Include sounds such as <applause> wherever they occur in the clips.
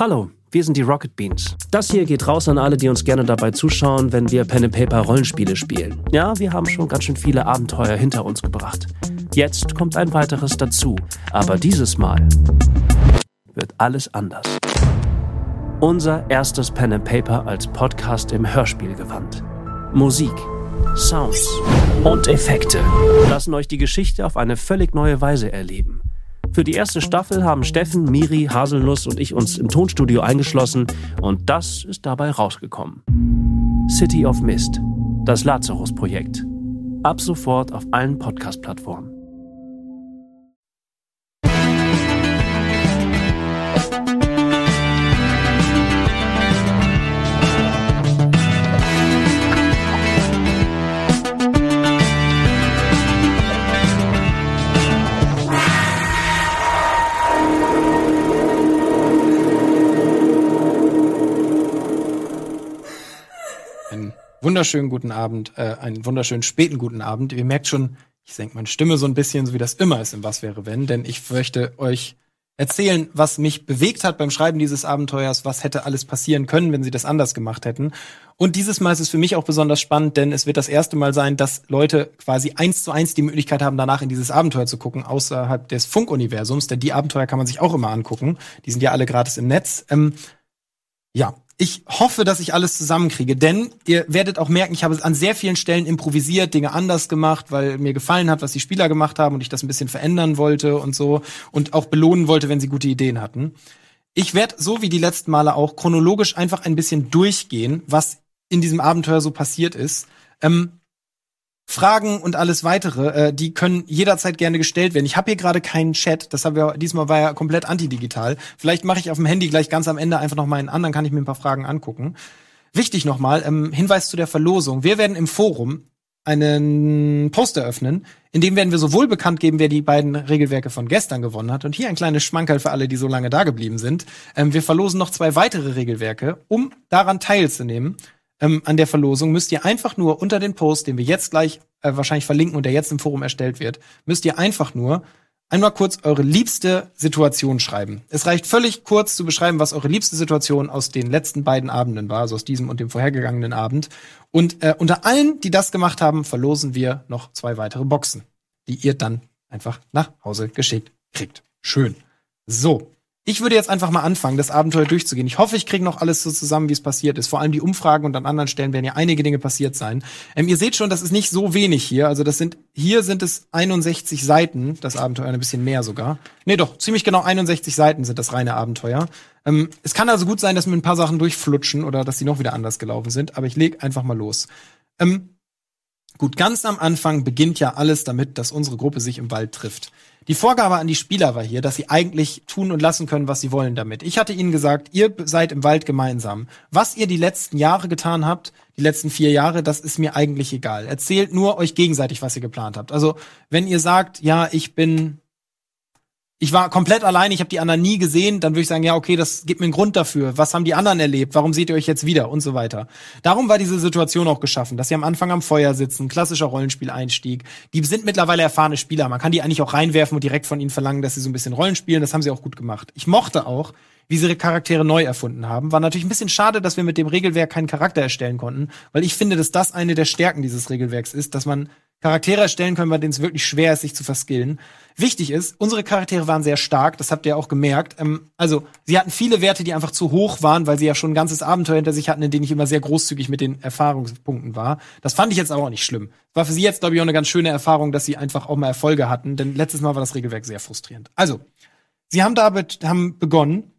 Hallo, wir sind die Rocket Beans. Das hier geht raus an alle, die uns gerne dabei zuschauen, wenn wir Pen and Paper Rollenspiele spielen. Ja, wir haben schon ganz schön viele Abenteuer hinter uns gebracht. Jetzt kommt ein weiteres dazu, aber dieses Mal wird alles anders. Unser erstes Pen and Paper als Podcast im Hörspielgewand. Musik, Sounds und Effekte lassen euch die Geschichte auf eine völlig neue Weise erleben. Für die erste Staffel haben Steffen, Miri, Haselnuss und ich uns im Tonstudio eingeschlossen und das ist dabei rausgekommen. City of Mist, das Lazarus-Projekt. Ab sofort auf allen Podcast-Plattformen. Wunderschönen guten Abend, äh, einen wunderschönen späten guten Abend. Ihr merkt schon, ich senke meine Stimme so ein bisschen, so wie das immer ist im Was wäre wenn, denn ich möchte euch erzählen, was mich bewegt hat beim Schreiben dieses Abenteuers, was hätte alles passieren können, wenn sie das anders gemacht hätten. Und dieses Mal ist es für mich auch besonders spannend, denn es wird das erste Mal sein, dass Leute quasi eins zu eins die Möglichkeit haben, danach in dieses Abenteuer zu gucken, außerhalb des Funkuniversums, denn die Abenteuer kann man sich auch immer angucken. Die sind ja alle gratis im Netz. Ähm, ja, ich hoffe, dass ich alles zusammenkriege, denn ihr werdet auch merken, ich habe an sehr vielen Stellen improvisiert, Dinge anders gemacht, weil mir gefallen hat, was die Spieler gemacht haben und ich das ein bisschen verändern wollte und so und auch belohnen wollte, wenn sie gute Ideen hatten. Ich werde so wie die letzten Male auch chronologisch einfach ein bisschen durchgehen, was in diesem Abenteuer so passiert ist. Ähm, Fragen und alles weitere, äh, die können jederzeit gerne gestellt werden. Ich habe hier gerade keinen Chat, das haben wir diesmal war ja komplett antidigital. Vielleicht mache ich auf dem Handy gleich ganz am Ende einfach noch mal einen an, dann kann ich mir ein paar Fragen angucken. Wichtig nochmal, ähm, Hinweis zu der Verlosung. Wir werden im Forum einen Post eröffnen, in dem werden wir sowohl bekannt geben, wer die beiden Regelwerke von gestern gewonnen hat. Und hier ein kleines Schmankerl für alle, die so lange da geblieben sind. Ähm, wir verlosen noch zwei weitere Regelwerke, um daran teilzunehmen ähm, an der Verlosung müsst ihr einfach nur unter den Post, den wir jetzt gleich äh, wahrscheinlich verlinken und der jetzt im Forum erstellt wird, müsst ihr einfach nur einmal kurz eure liebste Situation schreiben. Es reicht völlig kurz zu beschreiben, was eure liebste Situation aus den letzten beiden Abenden war, also aus diesem und dem vorhergegangenen Abend. Und äh, unter allen, die das gemacht haben, verlosen wir noch zwei weitere Boxen, die ihr dann einfach nach Hause geschickt kriegt. Schön. So, ich würde jetzt einfach mal anfangen, das Abenteuer durchzugehen. Ich hoffe, ich kriege noch alles so zusammen, wie es passiert ist. Vor allem die Umfragen und an anderen Stellen werden ja einige Dinge passiert sein. Ähm, ihr seht schon, das ist nicht so wenig hier. Also das sind hier sind es 61 Seiten, das Abenteuer ein bisschen mehr sogar. Nee, doch, ziemlich genau 61 Seiten sind das reine Abenteuer. Ähm, es kann also gut sein, dass mir ein paar Sachen durchflutschen oder dass sie noch wieder anders gelaufen sind, aber ich leg einfach mal los. Ähm, gut, ganz am Anfang beginnt ja alles damit, dass unsere Gruppe sich im Wald trifft. Die Vorgabe an die Spieler war hier, dass sie eigentlich tun und lassen können, was sie wollen damit. Ich hatte ihnen gesagt, ihr seid im Wald gemeinsam. Was ihr die letzten Jahre getan habt, die letzten vier Jahre, das ist mir eigentlich egal. Erzählt nur euch gegenseitig, was ihr geplant habt. Also, wenn ihr sagt, ja, ich bin ich war komplett allein, ich habe die anderen nie gesehen, dann würde ich sagen, ja, okay, das gibt mir einen Grund dafür. Was haben die anderen erlebt? Warum seht ihr euch jetzt wieder? Und so weiter. Darum war diese Situation auch geschaffen, dass sie am Anfang am Feuer sitzen, klassischer Rollenspieleinstieg. Die sind mittlerweile erfahrene Spieler. Man kann die eigentlich auch reinwerfen und direkt von ihnen verlangen, dass sie so ein bisschen Rollen spielen. Das haben sie auch gut gemacht. Ich mochte auch, wie sie ihre Charaktere neu erfunden haben. War natürlich ein bisschen schade, dass wir mit dem Regelwerk keinen Charakter erstellen konnten, weil ich finde, dass das eine der Stärken dieses Regelwerks ist, dass man Charaktere erstellen können, bei denen es wirklich schwer ist, sich zu verskillen. Wichtig ist, unsere Charaktere waren sehr stark, das habt ihr auch gemerkt. Ähm, also, sie hatten viele Werte, die einfach zu hoch waren, weil sie ja schon ein ganzes Abenteuer hinter sich hatten, in denen ich immer sehr großzügig mit den Erfahrungspunkten war. Das fand ich jetzt aber auch nicht schlimm. War für sie jetzt, glaube ich, auch eine ganz schöne Erfahrung, dass sie einfach auch mal Erfolge hatten, denn letztes Mal war das Regelwerk sehr frustrierend. Also, sie haben damit, haben begonnen,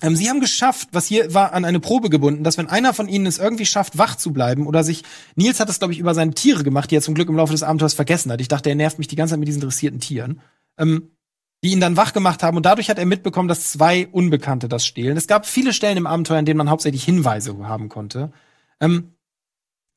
sie haben geschafft, was hier war, an eine Probe gebunden, dass wenn einer von ihnen es irgendwie schafft, wach zu bleiben oder sich, Nils hat das, glaube ich, über seine Tiere gemacht, die er zum Glück im Laufe des Abenteuers vergessen hat. Ich dachte, er nervt mich die ganze Zeit mit diesen dressierten Tieren. Ähm, die ihn dann wach gemacht haben und dadurch hat er mitbekommen, dass zwei Unbekannte das stehlen. Es gab viele Stellen im Abenteuer, in denen man hauptsächlich Hinweise haben konnte. Ähm,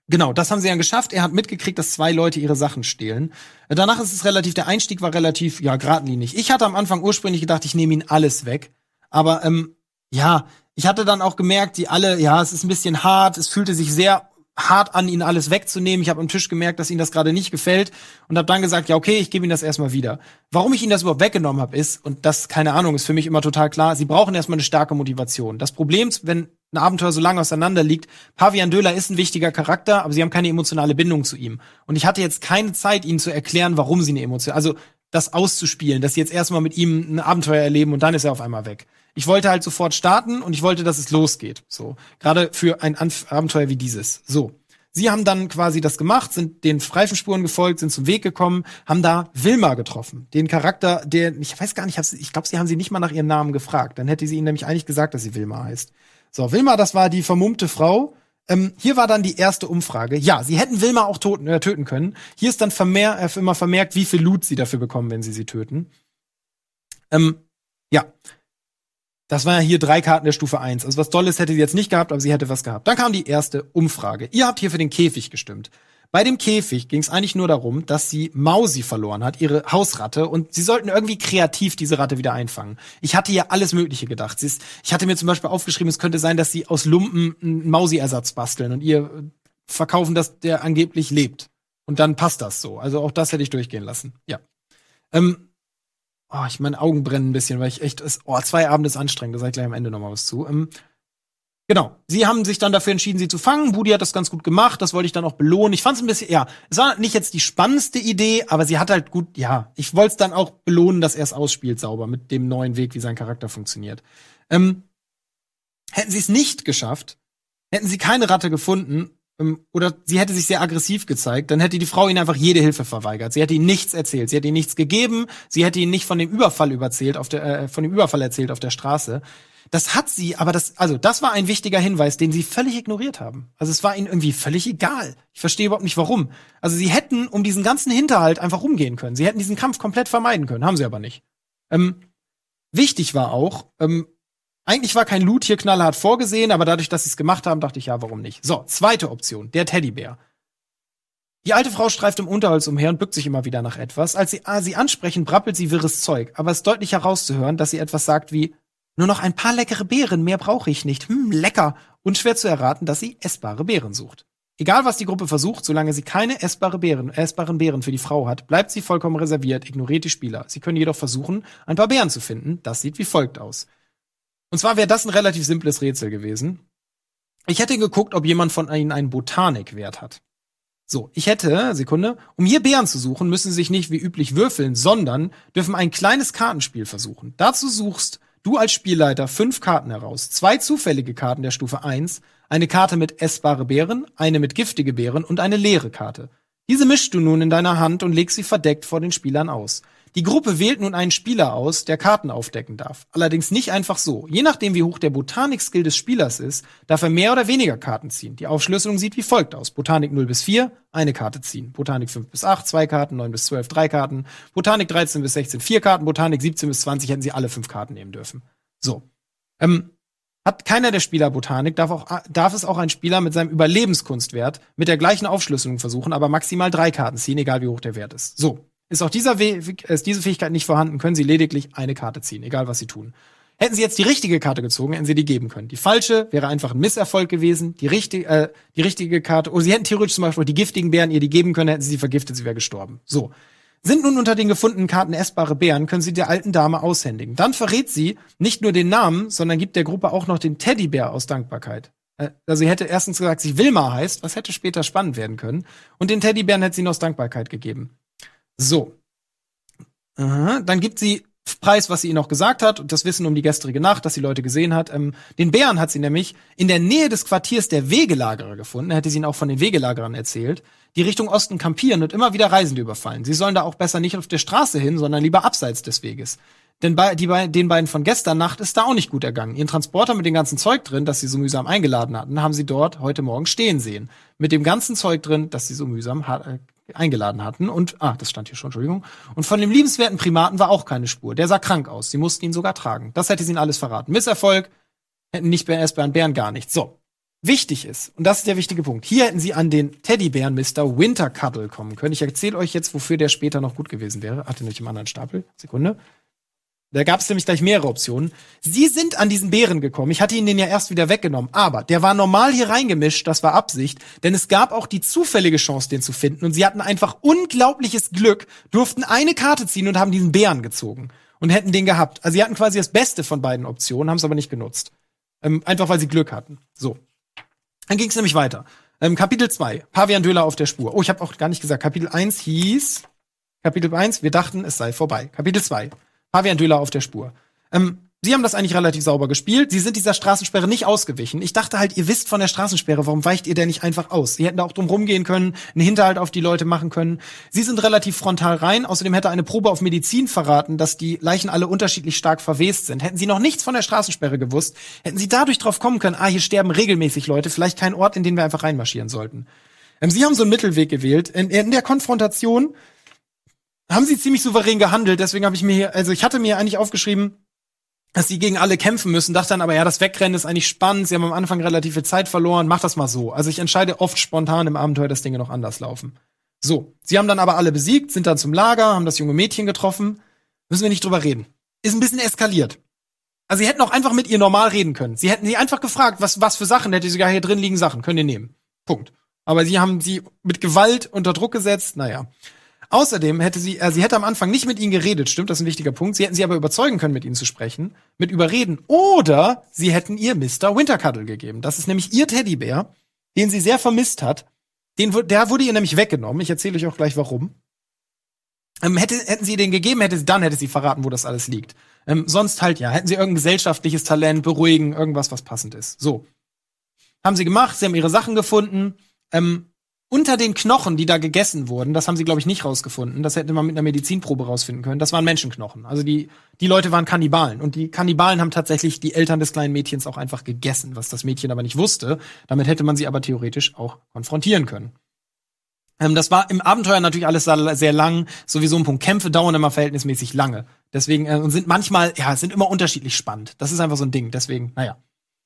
genau, das haben sie dann geschafft. Er hat mitgekriegt, dass zwei Leute ihre Sachen stehlen. Danach ist es relativ, der Einstieg war relativ, ja, geradlinig. Ich hatte am Anfang ursprünglich gedacht, ich nehme ihn alles weg. Aber ähm, ja, ich hatte dann auch gemerkt, die alle, ja, es ist ein bisschen hart, es fühlte sich sehr hart an, ihn alles wegzunehmen. Ich habe am Tisch gemerkt, dass ihm das gerade nicht gefällt und habe dann gesagt, ja okay, ich gebe ihm das erstmal wieder. Warum ich ihm das überhaupt weggenommen habe, ist und das keine Ahnung, ist für mich immer total klar. Sie brauchen erstmal eine starke Motivation. Das Problem, wenn ein Abenteuer so lange auseinander liegt, Pavian Döler ist ein wichtiger Charakter, aber sie haben keine emotionale Bindung zu ihm. Und ich hatte jetzt keine Zeit, ihnen zu erklären, warum sie eine Emotion, also das auszuspielen, dass sie jetzt erstmal mit ihm ein Abenteuer erleben und dann ist er auf einmal weg. Ich wollte halt sofort starten und ich wollte, dass es losgeht. So. Gerade für ein Anf Abenteuer wie dieses. So. Sie haben dann quasi das gemacht, sind den Freifenspuren gefolgt, sind zum Weg gekommen, haben da Wilma getroffen. Den Charakter, der, ich weiß gar nicht, ich glaube, sie haben sie nicht mal nach ihrem Namen gefragt. Dann hätte sie ihnen nämlich eigentlich gesagt, dass sie Wilma heißt. So, Wilma, das war die vermummte Frau. Ähm, hier war dann die erste Umfrage. Ja, sie hätten Wilma auch toten, äh, töten können. Hier ist dann vermehr, äh, immer vermerkt, wie viel Loot sie dafür bekommen, wenn sie sie töten. Ähm, ja. Das waren ja hier drei Karten der Stufe 1. Also was Dolles hätte sie jetzt nicht gehabt, aber sie hätte was gehabt. Dann kam die erste Umfrage. Ihr habt hier für den Käfig gestimmt. Bei dem Käfig ging es eigentlich nur darum, dass sie Mausi verloren hat, ihre Hausratte, und sie sollten irgendwie kreativ diese Ratte wieder einfangen. Ich hatte ja alles Mögliche gedacht. ist, ich hatte mir zum Beispiel aufgeschrieben, es könnte sein, dass sie aus Lumpen einen Mausi-Ersatz basteln und ihr verkaufen, dass der angeblich lebt. Und dann passt das so. Also auch das hätte ich durchgehen lassen. Ja. Ähm, Oh, ich meine Augen brennen ein bisschen, weil ich echt, oh, zwei Abende ist anstrengend, da sag ich gleich am Ende noch mal was zu. Ähm, genau, sie haben sich dann dafür entschieden, sie zu fangen. Budi hat das ganz gut gemacht, das wollte ich dann auch belohnen. Ich fand es ein bisschen, ja, es war nicht jetzt die spannendste Idee, aber sie hat halt gut, ja, ich wollte es dann auch belohnen, dass er es ausspielt sauber mit dem neuen Weg, wie sein Charakter funktioniert. Ähm, hätten sie es nicht geschafft, hätten sie keine Ratte gefunden, oder sie hätte sich sehr aggressiv gezeigt, dann hätte die Frau ihn einfach jede Hilfe verweigert. Sie hätte ihm nichts erzählt, sie hätte ihm nichts gegeben, sie hätte ihn nicht von dem Überfall überzählt auf der äh, von dem Überfall erzählt auf der Straße. Das hat sie, aber das also das war ein wichtiger Hinweis, den sie völlig ignoriert haben. Also es war ihnen irgendwie völlig egal. Ich verstehe überhaupt nicht warum. Also sie hätten um diesen ganzen Hinterhalt einfach rumgehen können. Sie hätten diesen Kampf komplett vermeiden können, haben sie aber nicht. Ähm, wichtig war auch, ähm, eigentlich war kein Loot hier knallhart vorgesehen, aber dadurch, dass sie es gemacht haben, dachte ich, ja, warum nicht? So, zweite Option, der Teddybär. Die alte Frau streift im Unterholz umher und bückt sich immer wieder nach etwas. Als sie ah, sie ansprechen, brappelt sie wirres Zeug, aber es ist deutlich herauszuhören, dass sie etwas sagt wie nur noch ein paar leckere Beeren, mehr brauche ich nicht. Hm, lecker. Und schwer zu erraten, dass sie essbare Beeren sucht. Egal, was die Gruppe versucht, solange sie keine essbare Beeren, essbaren Beeren für die Frau hat, bleibt sie vollkommen reserviert, ignoriert die Spieler. Sie können jedoch versuchen, ein paar Beeren zu finden. Das sieht wie folgt aus. Und zwar wäre das ein relativ simples Rätsel gewesen. Ich hätte geguckt, ob jemand von ihnen einen Botanikwert hat. So, ich hätte, Sekunde, um hier Bären zu suchen, müssen sie sich nicht wie üblich würfeln, sondern dürfen ein kleines Kartenspiel versuchen. Dazu suchst du als Spielleiter fünf Karten heraus. Zwei zufällige Karten der Stufe 1, eine Karte mit essbare Beeren, eine mit giftige Beeren und eine leere Karte. Diese mischst du nun in deiner Hand und legst sie verdeckt vor den Spielern aus. Die Gruppe wählt nun einen Spieler aus, der Karten aufdecken darf. Allerdings nicht einfach so. Je nachdem, wie hoch der Botanik-Skill des Spielers ist, darf er mehr oder weniger Karten ziehen. Die Aufschlüsselung sieht wie folgt aus. Botanik 0 bis 4, eine Karte ziehen. Botanik 5 bis 8, zwei Karten. 9 bis 12, drei Karten. Botanik 13 bis 16, vier Karten. Botanik 17 bis 20 hätten sie alle fünf Karten nehmen dürfen. So. Ähm, hat keiner der Spieler Botanik, darf, auch, darf es auch ein Spieler mit seinem Überlebenskunstwert mit der gleichen Aufschlüsselung versuchen, aber maximal drei Karten ziehen, egal wie hoch der Wert ist. So. Ist auch dieser We ist diese Fähigkeit nicht vorhanden, können Sie lediglich eine Karte ziehen, egal was Sie tun. Hätten Sie jetzt die richtige Karte gezogen, hätten Sie die geben können. Die falsche wäre einfach ein Misserfolg gewesen. Die richtige, äh, die richtige Karte, oder Sie hätten theoretisch zum Beispiel die giftigen Bären ihr die geben können, hätten Sie sie vergiftet, sie wäre gestorben. So. Sind nun unter den gefundenen Karten essbare Bären, können Sie der alten Dame aushändigen. Dann verrät sie nicht nur den Namen, sondern gibt der Gruppe auch noch den Teddybär aus Dankbarkeit. Äh, also sie hätte erstens gesagt, sie Wilma heißt, was hätte später spannend werden können. Und den Teddybären hätte sie noch aus Dankbarkeit gegeben. So. Aha, dann gibt sie Preis, was sie ihnen auch gesagt hat, und das Wissen um die gestrige Nacht, dass sie Leute gesehen hat. Ähm, den Bären hat sie nämlich in der Nähe des Quartiers der Wegelagerer gefunden. Er hätte sie ihnen auch von den Wegelagerern erzählt, die Richtung Osten kampieren und immer wieder Reisende überfallen. Sie sollen da auch besser nicht auf der Straße hin, sondern lieber abseits des Weges. Denn bei, die, den beiden von gestern Nacht ist da auch nicht gut ergangen. Ihren Transporter mit dem ganzen Zeug drin, das sie so mühsam eingeladen hatten, haben sie dort heute Morgen stehen sehen. Mit dem ganzen Zeug drin, das sie so mühsam äh, eingeladen hatten. Und, ah, das stand hier schon, Entschuldigung. Und von dem liebenswerten Primaten war auch keine Spur. Der sah krank aus. Sie mussten ihn sogar tragen. Das hätte sie ihnen alles verraten. Misserfolg, hätten nicht mehr erst bei Bären gar nichts. So. Wichtig ist, und das ist der wichtige Punkt, hier hätten sie an den Teddybären Mr. Wintercuddle kommen können. Ich erzähle euch jetzt, wofür der später noch gut gewesen wäre. Ach, den ich im anderen Stapel. Sekunde. Da gab es nämlich gleich mehrere Optionen. Sie sind an diesen Bären gekommen. Ich hatte ihn den ja erst wieder weggenommen. Aber der war normal hier reingemischt. Das war Absicht. Denn es gab auch die zufällige Chance, den zu finden. Und sie hatten einfach unglaubliches Glück, durften eine Karte ziehen und haben diesen Bären gezogen. Und hätten den gehabt. Also sie hatten quasi das Beste von beiden Optionen, haben es aber nicht genutzt. Ähm, einfach weil sie Glück hatten. So. Dann ging es nämlich weiter. Ähm, Kapitel 2. Pavian Döler auf der Spur. Oh, ich habe auch gar nicht gesagt. Kapitel 1 hieß. Kapitel 1, wir dachten, es sei vorbei. Kapitel 2. Pavian Döler auf der Spur. Ähm, Sie haben das eigentlich relativ sauber gespielt. Sie sind dieser Straßensperre nicht ausgewichen. Ich dachte halt, ihr wisst von der Straßensperre, warum weicht ihr denn nicht einfach aus? Sie hätten da auch drum rumgehen können, einen Hinterhalt auf die Leute machen können. Sie sind relativ frontal rein. Außerdem hätte eine Probe auf Medizin verraten, dass die Leichen alle unterschiedlich stark verwest sind. Hätten Sie noch nichts von der Straßensperre gewusst, hätten Sie dadurch drauf kommen können, ah, hier sterben regelmäßig Leute, vielleicht kein Ort, in den wir einfach reinmarschieren sollten. Ähm, Sie haben so einen Mittelweg gewählt. In, in der Konfrontation haben sie ziemlich souverän gehandelt. Deswegen habe ich mir hier, also ich hatte mir eigentlich aufgeschrieben, dass sie gegen alle kämpfen müssen, dachte dann aber, ja, das Wegrennen ist eigentlich spannend, sie haben am Anfang relativ viel Zeit verloren, mach das mal so. Also ich entscheide oft spontan im Abenteuer, dass Dinge noch anders laufen. So, sie haben dann aber alle besiegt, sind dann zum Lager, haben das junge Mädchen getroffen. Müssen wir nicht drüber reden. Ist ein bisschen eskaliert. Also sie hätten auch einfach mit ihr normal reden können. Sie hätten sie einfach gefragt, was, was für Sachen, hätte sie sogar hier drin liegen Sachen, könnt ihr nehmen. Punkt. Aber sie haben sie mit Gewalt unter Druck gesetzt, naja. Außerdem hätte sie, äh, sie hätte am Anfang nicht mit ihnen geredet, stimmt, das ist ein wichtiger Punkt. Sie hätten sie aber überzeugen können, mit ihnen zu sprechen, mit überreden. Oder sie hätten ihr Mr. Wintercuddle gegeben. Das ist nämlich ihr Teddybär, den sie sehr vermisst hat. Den, der wurde ihr nämlich weggenommen. Ich erzähle euch auch gleich warum. Ähm, hätte, hätten sie den gegeben, hätte sie, dann hätte sie verraten, wo das alles liegt. Ähm, sonst halt ja, hätten sie irgendein gesellschaftliches Talent, beruhigen, irgendwas, was passend ist. So. Haben sie gemacht, sie haben ihre Sachen gefunden. Ähm, unter den Knochen, die da gegessen wurden, das haben sie, glaube ich, nicht rausgefunden. Das hätte man mit einer Medizinprobe rausfinden können. Das waren Menschenknochen. Also die, die Leute waren Kannibalen. Und die Kannibalen haben tatsächlich die Eltern des kleinen Mädchens auch einfach gegessen, was das Mädchen aber nicht wusste. Damit hätte man sie aber theoretisch auch konfrontieren können. Ähm, das war im Abenteuer natürlich alles sehr lang. Sowieso ein Punkt. Kämpfe dauern immer verhältnismäßig lange. Deswegen, äh, und sind manchmal, ja, sind immer unterschiedlich spannend. Das ist einfach so ein Ding. Deswegen, naja.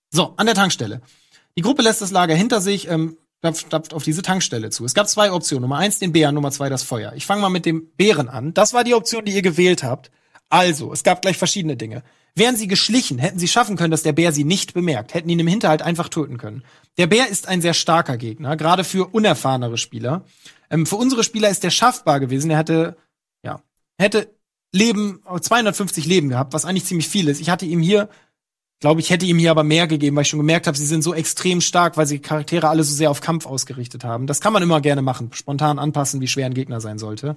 So, an der Tankstelle. Die Gruppe lässt das Lager hinter sich, ähm, stapft auf diese Tankstelle zu. Es gab zwei Optionen. Nummer eins den Bären, Nummer zwei das Feuer. Ich fange mal mit dem Bären an. Das war die Option, die ihr gewählt habt. Also, es gab gleich verschiedene Dinge. Wären sie geschlichen, hätten sie schaffen können, dass der Bär sie nicht bemerkt, hätten ihn im Hinterhalt einfach töten können. Der Bär ist ein sehr starker Gegner, gerade für unerfahrenere Spieler. Ähm, für unsere Spieler ist der schaffbar gewesen. Er hätte, ja, hätte Leben, 250 Leben gehabt, was eigentlich ziemlich viel ist. Ich hatte ihm hier glaube ich, hätte ihm hier aber mehr gegeben, weil ich schon gemerkt habe, sie sind so extrem stark, weil sie Charaktere alle so sehr auf Kampf ausgerichtet haben. Das kann man immer gerne machen, spontan anpassen, wie schwer ein Gegner sein sollte.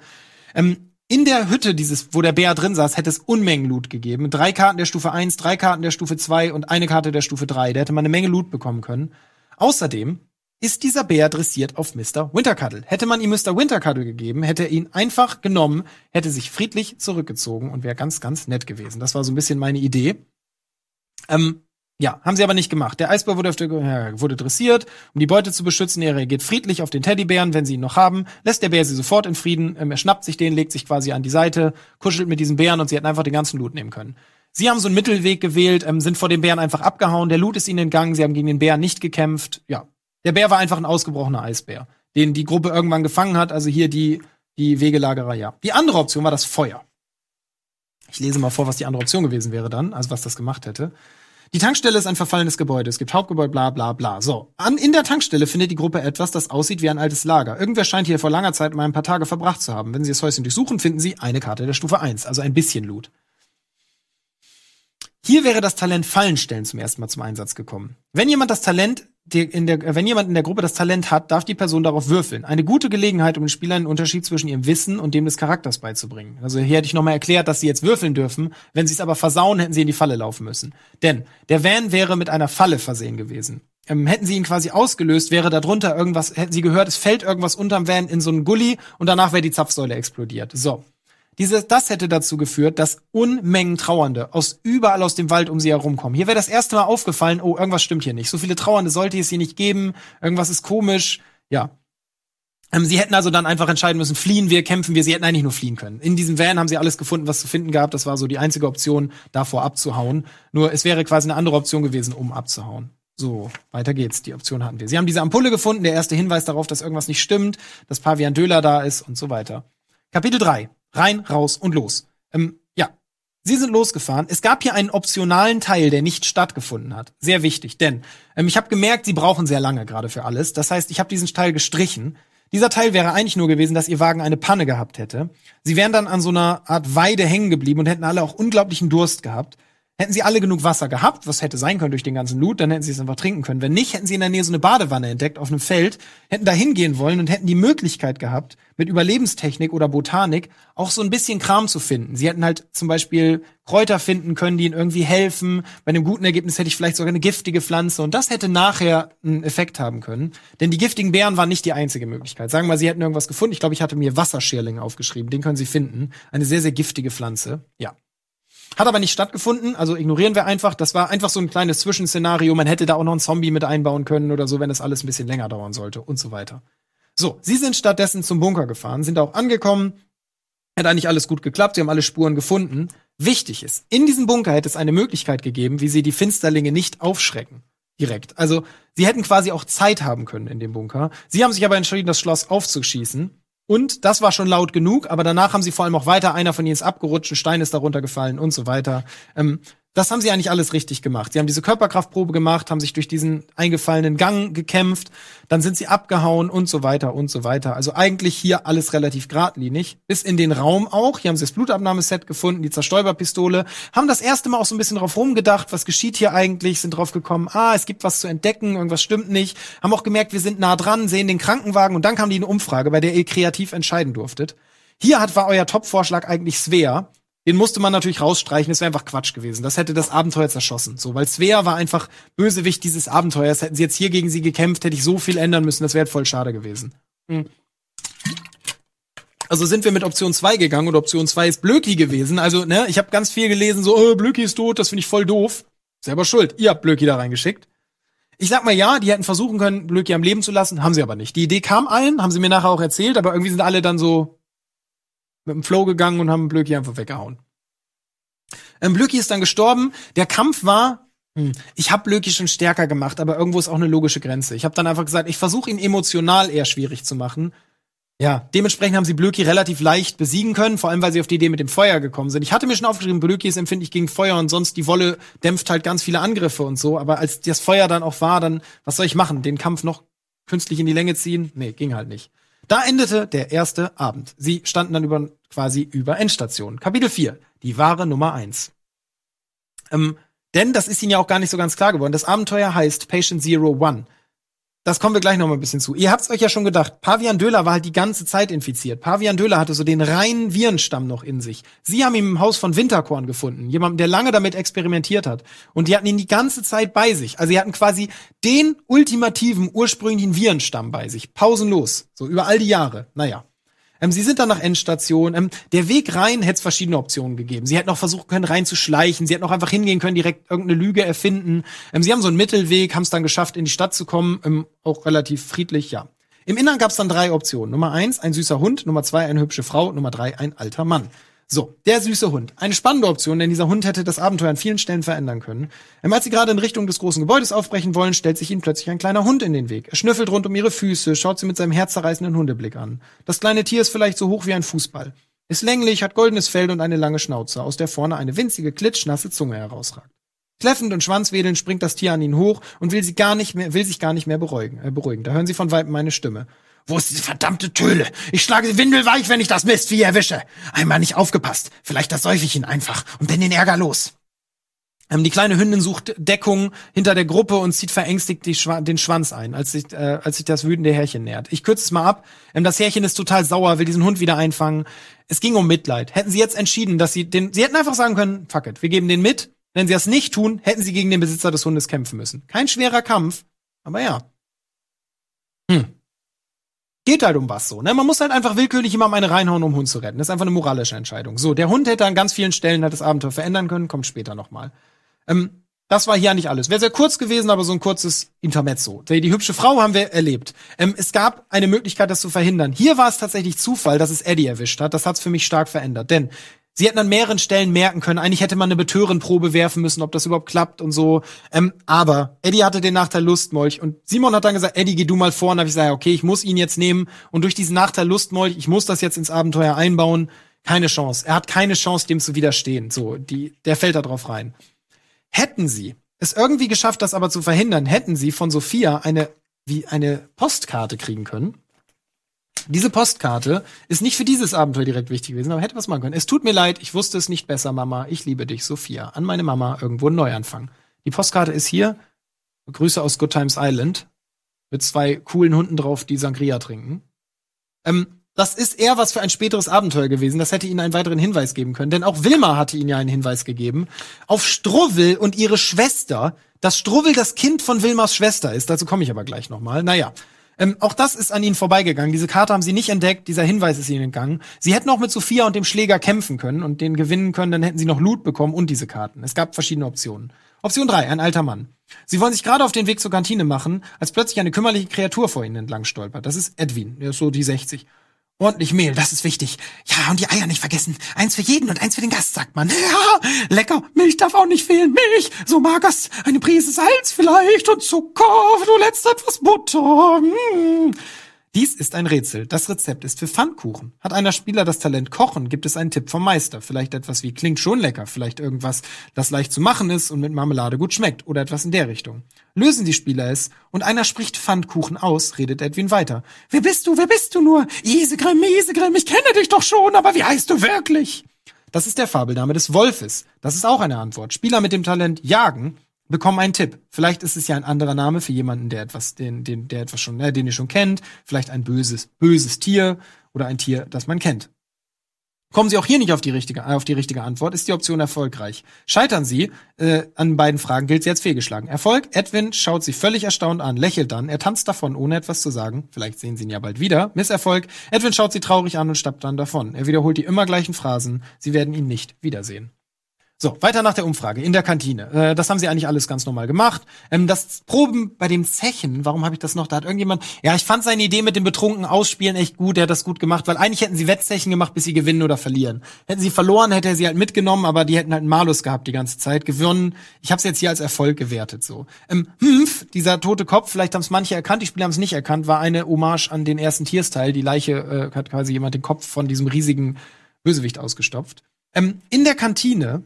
Ähm, in der Hütte dieses, wo der Bär drin saß, hätte es Unmengen Loot gegeben. Drei Karten der Stufe 1, drei Karten der Stufe 2 und eine Karte der Stufe 3. Da hätte man eine Menge Loot bekommen können. Außerdem ist dieser Bär dressiert auf Mr. Wintercuddle. Hätte man ihm Mr. Wintercuddle gegeben, hätte er ihn einfach genommen, hätte sich friedlich zurückgezogen und wäre ganz, ganz nett gewesen. Das war so ein bisschen meine Idee. Ähm, ja, haben sie aber nicht gemacht. Der Eisbär wurde, wurde dressiert, um die Beute zu beschützen. Er reagiert friedlich auf den Teddybären, wenn sie ihn noch haben. Lässt der Bär sie sofort in Frieden. Ähm, er schnappt sich den, legt sich quasi an die Seite, kuschelt mit diesen Bären und sie hätten einfach den ganzen Loot nehmen können. Sie haben so einen Mittelweg gewählt, ähm, sind vor den Bären einfach abgehauen. Der Loot ist ihnen entgangen. Sie haben gegen den Bären nicht gekämpft. Ja, der Bär war einfach ein ausgebrochener Eisbär, den die Gruppe irgendwann gefangen hat. Also hier die, die Wegelagerer, ja. Die andere Option war das Feuer. Ich lese mal vor, was die andere Option gewesen wäre dann, also was das gemacht hätte. Die Tankstelle ist ein verfallenes Gebäude. Es gibt Hauptgebäude, bla bla bla. So. An, in der Tankstelle findet die Gruppe etwas, das aussieht wie ein altes Lager. Irgendwer scheint hier vor langer Zeit mal ein paar Tage verbracht zu haben. Wenn Sie das Häuschen durchsuchen, finden Sie eine Karte der Stufe 1, also ein bisschen Loot. Hier wäre das Talent Fallenstellen zum ersten Mal zum Einsatz gekommen. Wenn jemand das Talent in der, wenn jemand in der Gruppe das Talent hat, darf die Person darauf würfeln. Eine gute Gelegenheit, um den Spielern einen Unterschied zwischen ihrem Wissen und dem des Charakters beizubringen. Also hier hätte ich nochmal erklärt, dass sie jetzt würfeln dürfen. Wenn sie es aber versauen, hätten sie in die Falle laufen müssen. Denn der Van wäre mit einer Falle versehen gewesen. Ähm, hätten sie ihn quasi ausgelöst, wäre darunter irgendwas, hätten sie gehört, es fällt irgendwas unterm Van in so einen Gully und danach wäre die Zapfsäule explodiert. So. Dieses, das hätte dazu geführt, dass Unmengen Trauernde aus überall aus dem Wald um sie herumkommen. Hier wäre das erste Mal aufgefallen, oh, irgendwas stimmt hier nicht. So viele Trauernde sollte es hier nicht geben. Irgendwas ist komisch. Ja. Ähm, sie hätten also dann einfach entscheiden müssen, fliehen wir, kämpfen wir. Sie hätten eigentlich nur fliehen können. In diesem Van haben sie alles gefunden, was zu finden gab. Das war so die einzige Option, davor abzuhauen. Nur es wäre quasi eine andere Option gewesen, um abzuhauen. So, weiter geht's. Die Option hatten wir. Sie haben diese Ampulle gefunden, der erste Hinweis darauf, dass irgendwas nicht stimmt, dass Pavian Döler da ist und so weiter. Kapitel 3. Rein, raus und los. Ähm, ja. Sie sind losgefahren. Es gab hier einen optionalen Teil, der nicht stattgefunden hat. Sehr wichtig, denn ähm, ich habe gemerkt, Sie brauchen sehr lange gerade für alles. Das heißt, ich habe diesen Teil gestrichen. Dieser Teil wäre eigentlich nur gewesen, dass Ihr Wagen eine Panne gehabt hätte. Sie wären dann an so einer Art Weide hängen geblieben und hätten alle auch unglaublichen Durst gehabt. Hätten sie alle genug Wasser gehabt, was hätte sein können durch den ganzen Loot, dann hätten sie es einfach trinken können. Wenn nicht, hätten sie in der Nähe so eine Badewanne entdeckt auf einem Feld, hätten da hingehen wollen und hätten die Möglichkeit gehabt, mit Überlebenstechnik oder Botanik auch so ein bisschen Kram zu finden. Sie hätten halt zum Beispiel Kräuter finden können, die ihnen irgendwie helfen. Bei einem guten Ergebnis hätte ich vielleicht sogar eine giftige Pflanze und das hätte nachher einen Effekt haben können. Denn die giftigen Beeren waren nicht die einzige Möglichkeit. Sagen wir mal, sie hätten irgendwas gefunden. Ich glaube, ich hatte mir Wasserschierling aufgeschrieben. Den können sie finden. Eine sehr, sehr giftige Pflanze. Ja. Hat aber nicht stattgefunden, also ignorieren wir einfach. Das war einfach so ein kleines Zwischenszenario. Man hätte da auch noch einen Zombie mit einbauen können oder so, wenn das alles ein bisschen länger dauern sollte und so weiter. So, sie sind stattdessen zum Bunker gefahren, sind auch angekommen. Hat eigentlich alles gut geklappt, sie haben alle Spuren gefunden. Wichtig ist, in diesem Bunker hätte es eine Möglichkeit gegeben, wie sie die Finsterlinge nicht aufschrecken. Direkt. Also, sie hätten quasi auch Zeit haben können in dem Bunker. Sie haben sich aber entschieden, das Schloss aufzuschießen. Und das war schon laut genug, aber danach haben sie vor allem auch weiter, einer von ihnen ist abgerutscht, ein Stein ist darunter gefallen und so weiter. Ähm, das haben sie eigentlich alles richtig gemacht. Sie haben diese Körperkraftprobe gemacht, haben sich durch diesen eingefallenen Gang gekämpft, dann sind sie abgehauen und so weiter und so weiter. Also eigentlich hier alles relativ geradlinig. Bis in den Raum auch. Hier haben sie das Blutabnahmeset gefunden, die Zerstäuberpistole, haben das erste Mal auch so ein bisschen drauf rumgedacht, was geschieht hier eigentlich, sind drauf gekommen, ah, es gibt was zu entdecken, irgendwas stimmt nicht, haben auch gemerkt, wir sind nah dran, sehen den Krankenwagen und dann kam die eine Umfrage, bei der ihr kreativ entscheiden durftet. Hier hat war euer Top-Vorschlag eigentlich Svea. Den musste man natürlich rausstreichen, das wäre einfach Quatsch gewesen. Das hätte das Abenteuer zerschossen. So, weil Svea war einfach Bösewicht dieses Abenteuers. Hätten sie jetzt hier gegen sie gekämpft, hätte ich so viel ändern müssen, das wäre voll schade gewesen. Hm. Also sind wir mit Option 2 gegangen und Option 2 ist Blöki gewesen. Also, ne, ich habe ganz viel gelesen, so, oh, Blöki ist tot, das finde ich voll doof. Selber schuld. Ihr habt Blöki da reingeschickt. Ich sag mal ja, die hätten versuchen können, Blöki am Leben zu lassen, haben sie aber nicht. Die Idee kam allen, haben sie mir nachher auch erzählt, aber irgendwie sind alle dann so, mit dem Flow gegangen und haben Blöki einfach weggehauen. Ähm, Blöki ist dann gestorben. Der Kampf war, hm, ich habe Blöki schon stärker gemacht, aber irgendwo ist auch eine logische Grenze. Ich habe dann einfach gesagt, ich versuche ihn emotional eher schwierig zu machen. Ja, dementsprechend haben sie Blöki relativ leicht besiegen können, vor allem weil sie auf die Idee mit dem Feuer gekommen sind. Ich hatte mir schon aufgeschrieben, Blöki ist empfindlich gegen Feuer und sonst die Wolle dämpft halt ganz viele Angriffe und so, aber als das Feuer dann auch war, dann was soll ich machen? Den Kampf noch künstlich in die Länge ziehen? Nee, ging halt nicht. Da endete der erste Abend. Sie standen dann über, quasi über Endstation. Kapitel 4, die wahre Nummer 1. Ähm, denn das ist Ihnen ja auch gar nicht so ganz klar geworden. Das Abenteuer heißt Patient Zero One das kommen wir gleich noch mal ein bisschen zu. Ihr habt's euch ja schon gedacht, Pavian Döler war halt die ganze Zeit infiziert. Pavian Döler hatte so den reinen Virenstamm noch in sich. Sie haben ihn im Haus von Winterkorn gefunden, jemanden, der lange damit experimentiert hat. Und die hatten ihn die ganze Zeit bei sich. Also sie hatten quasi den ultimativen ursprünglichen Virenstamm bei sich. Pausenlos. So über all die Jahre. Naja. Ähm, sie sind dann nach Endstation. Ähm, der Weg rein hätte es verschiedene Optionen gegeben. Sie hätten auch versucht können, reinzuschleichen. Sie hätten auch einfach hingehen können, direkt irgendeine Lüge erfinden. Ähm, sie haben so einen Mittelweg, haben es dann geschafft, in die Stadt zu kommen. Ähm, auch relativ friedlich, ja. Im Innern gab es dann drei Optionen. Nummer eins, ein süßer Hund. Nummer zwei, eine hübsche Frau. Nummer drei, ein alter Mann. So, der süße Hund. Eine spannende Option, denn dieser Hund hätte das Abenteuer an vielen Stellen verändern können. Ähm, als sie gerade in Richtung des großen Gebäudes aufbrechen wollen, stellt sich ihnen plötzlich ein kleiner Hund in den Weg. Er schnüffelt rund um ihre Füße, schaut sie mit seinem herzzerreißenden Hundeblick an. Das kleine Tier ist vielleicht so hoch wie ein Fußball. Ist länglich, hat goldenes Fell und eine lange Schnauze, aus der vorne eine winzige, klitschnasse Zunge herausragt. Kläffend und schwanzwedelnd springt das Tier an ihn hoch und will sie gar nicht mehr, will sich gar nicht mehr beruhigen. Äh, beruhigen. Da hören sie von Weitem meine Stimme. Wo ist diese verdammte Töle? Ich schlage sie windelweich, wenn ich das Mistvieh erwische. Einmal nicht aufgepasst. Vielleicht ersäufe ich ihn einfach und bin den Ärger los. Ähm, die kleine Hündin sucht Deckung hinter der Gruppe und zieht verängstigt Schwa den Schwanz ein, als sich, äh, als sich das wütende Härchen nähert. Ich kürze es mal ab. Ähm, das Härchen ist total sauer, will diesen Hund wieder einfangen. Es ging um Mitleid. Hätten sie jetzt entschieden, dass sie den, sie hätten einfach sagen können, fuck it, wir geben den mit. Wenn sie das nicht tun, hätten sie gegen den Besitzer des Hundes kämpfen müssen. Kein schwerer Kampf, aber ja. Hm geht halt um was so. Ne? Man muss halt einfach willkürlich jemandem eine reinhauen, um Hund zu retten. Das ist einfach eine moralische Entscheidung. So, der Hund hätte an ganz vielen Stellen halt das Abenteuer verändern können, kommt später nochmal. Ähm, das war hier nicht alles. Wäre sehr kurz gewesen, aber so ein kurzes Intermezzo. Die, die hübsche Frau haben wir erlebt. Ähm, es gab eine Möglichkeit, das zu verhindern. Hier war es tatsächlich Zufall, dass es Eddie erwischt hat. Das hat's für mich stark verändert. Denn Sie hätten an mehreren Stellen merken können, eigentlich hätte man eine Betörenprobe werfen müssen, ob das überhaupt klappt und so. Ähm, aber Eddie hatte den Nachteil Lustmolch und Simon hat dann gesagt, Eddie, geh du mal vor. Und hab ich gesagt, okay, ich muss ihn jetzt nehmen und durch diesen Nachteil Lustmolch, ich muss das jetzt ins Abenteuer einbauen, keine Chance. Er hat keine Chance, dem zu widerstehen. So, die, der fällt da drauf rein. Hätten sie es irgendwie geschafft, das aber zu verhindern, hätten sie von Sophia eine, wie eine Postkarte kriegen können. Diese Postkarte ist nicht für dieses Abenteuer direkt wichtig gewesen, aber hätte was machen können. Es tut mir leid, ich wusste es nicht besser, Mama. Ich liebe dich, Sophia. An meine Mama irgendwo ein Neuanfang. Die Postkarte ist hier. Grüße aus Good Times Island. Mit zwei coolen Hunden drauf, die Sangria trinken. Ähm, das ist eher was für ein späteres Abenteuer gewesen. Das hätte ihnen einen weiteren Hinweis geben können. Denn auch Wilma hatte ihnen ja einen Hinweis gegeben. Auf Struwwel und ihre Schwester. Dass Struwwel das Kind von Wilmas Schwester ist. Dazu komme ich aber gleich nochmal. Naja. Ähm, auch das ist an ihnen vorbeigegangen. Diese Karte haben sie nicht entdeckt. Dieser Hinweis ist ihnen entgangen. Sie hätten auch mit Sophia und dem Schläger kämpfen können und den gewinnen können. Dann hätten sie noch Loot bekommen und diese Karten. Es gab verschiedene Optionen. Option drei: ein alter Mann. Sie wollen sich gerade auf den Weg zur Kantine machen, als plötzlich eine kümmerliche Kreatur vor ihnen entlang stolpert. Das ist Edwin. Er ist so die 60. Ordentlich Mehl, das ist wichtig. Ja, und die Eier nicht vergessen. Eins für jeden und eins für den Gast, sagt man. <laughs> Ja, lecker. Milch darf auch nicht fehlen. Milch, so magers. Eine Prise Salz vielleicht und Zucker. Du letzt etwas Butter. Mmh. Dies ist ein Rätsel. Das Rezept ist für Pfannkuchen. Hat einer Spieler das Talent kochen, gibt es einen Tipp vom Meister. Vielleicht etwas wie klingt schon lecker, vielleicht irgendwas, das leicht zu machen ist und mit Marmelade gut schmeckt oder etwas in der Richtung. Lösen die Spieler es und einer spricht Pfannkuchen aus, redet Edwin weiter. Wer bist du, wer bist du nur? Isegrim, Isegrim, ich kenne dich doch schon, aber wie heißt du wirklich? Das ist der Fabelname des Wolfes. Das ist auch eine Antwort. Spieler mit dem Talent jagen bekommen einen Tipp. Vielleicht ist es ja ein anderer Name für jemanden, der etwas, den, den, der etwas schon, äh, den ihr schon kennt. Vielleicht ein böses, böses Tier oder ein Tier, das man kennt. Kommen Sie auch hier nicht auf die richtige, auf die richtige Antwort, ist die Option erfolgreich. Scheitern Sie äh, an beiden Fragen, gilt sie als fehlgeschlagen. Erfolg, Edwin schaut Sie völlig erstaunt an, lächelt dann, er tanzt davon, ohne etwas zu sagen. Vielleicht sehen Sie ihn ja bald wieder. Misserfolg, Edwin schaut Sie traurig an und stappt dann davon. Er wiederholt die immer gleichen Phrasen. Sie werden ihn nicht wiedersehen. So, weiter nach der Umfrage in der Kantine. Äh, das haben sie eigentlich alles ganz normal gemacht. Ähm, das Proben bei dem Zechen, warum habe ich das noch? Da hat irgendjemand, ja, ich fand seine Idee mit dem betrunken Ausspielen echt gut, er hat das gut gemacht, weil eigentlich hätten sie Wettzechen gemacht, bis sie gewinnen oder verlieren. Hätten sie verloren, hätte er sie halt mitgenommen, aber die hätten halt einen Malus gehabt die ganze Zeit. Gewonnen, ich habe es jetzt hier als Erfolg gewertet so. Ähm, Hmpf, dieser tote Kopf, vielleicht haben es manche erkannt, die Spieler haben es nicht erkannt, war eine Hommage an den ersten Tiersteil. Die Leiche äh, hat quasi jemand den Kopf von diesem riesigen Bösewicht ausgestopft. Ähm, in der Kantine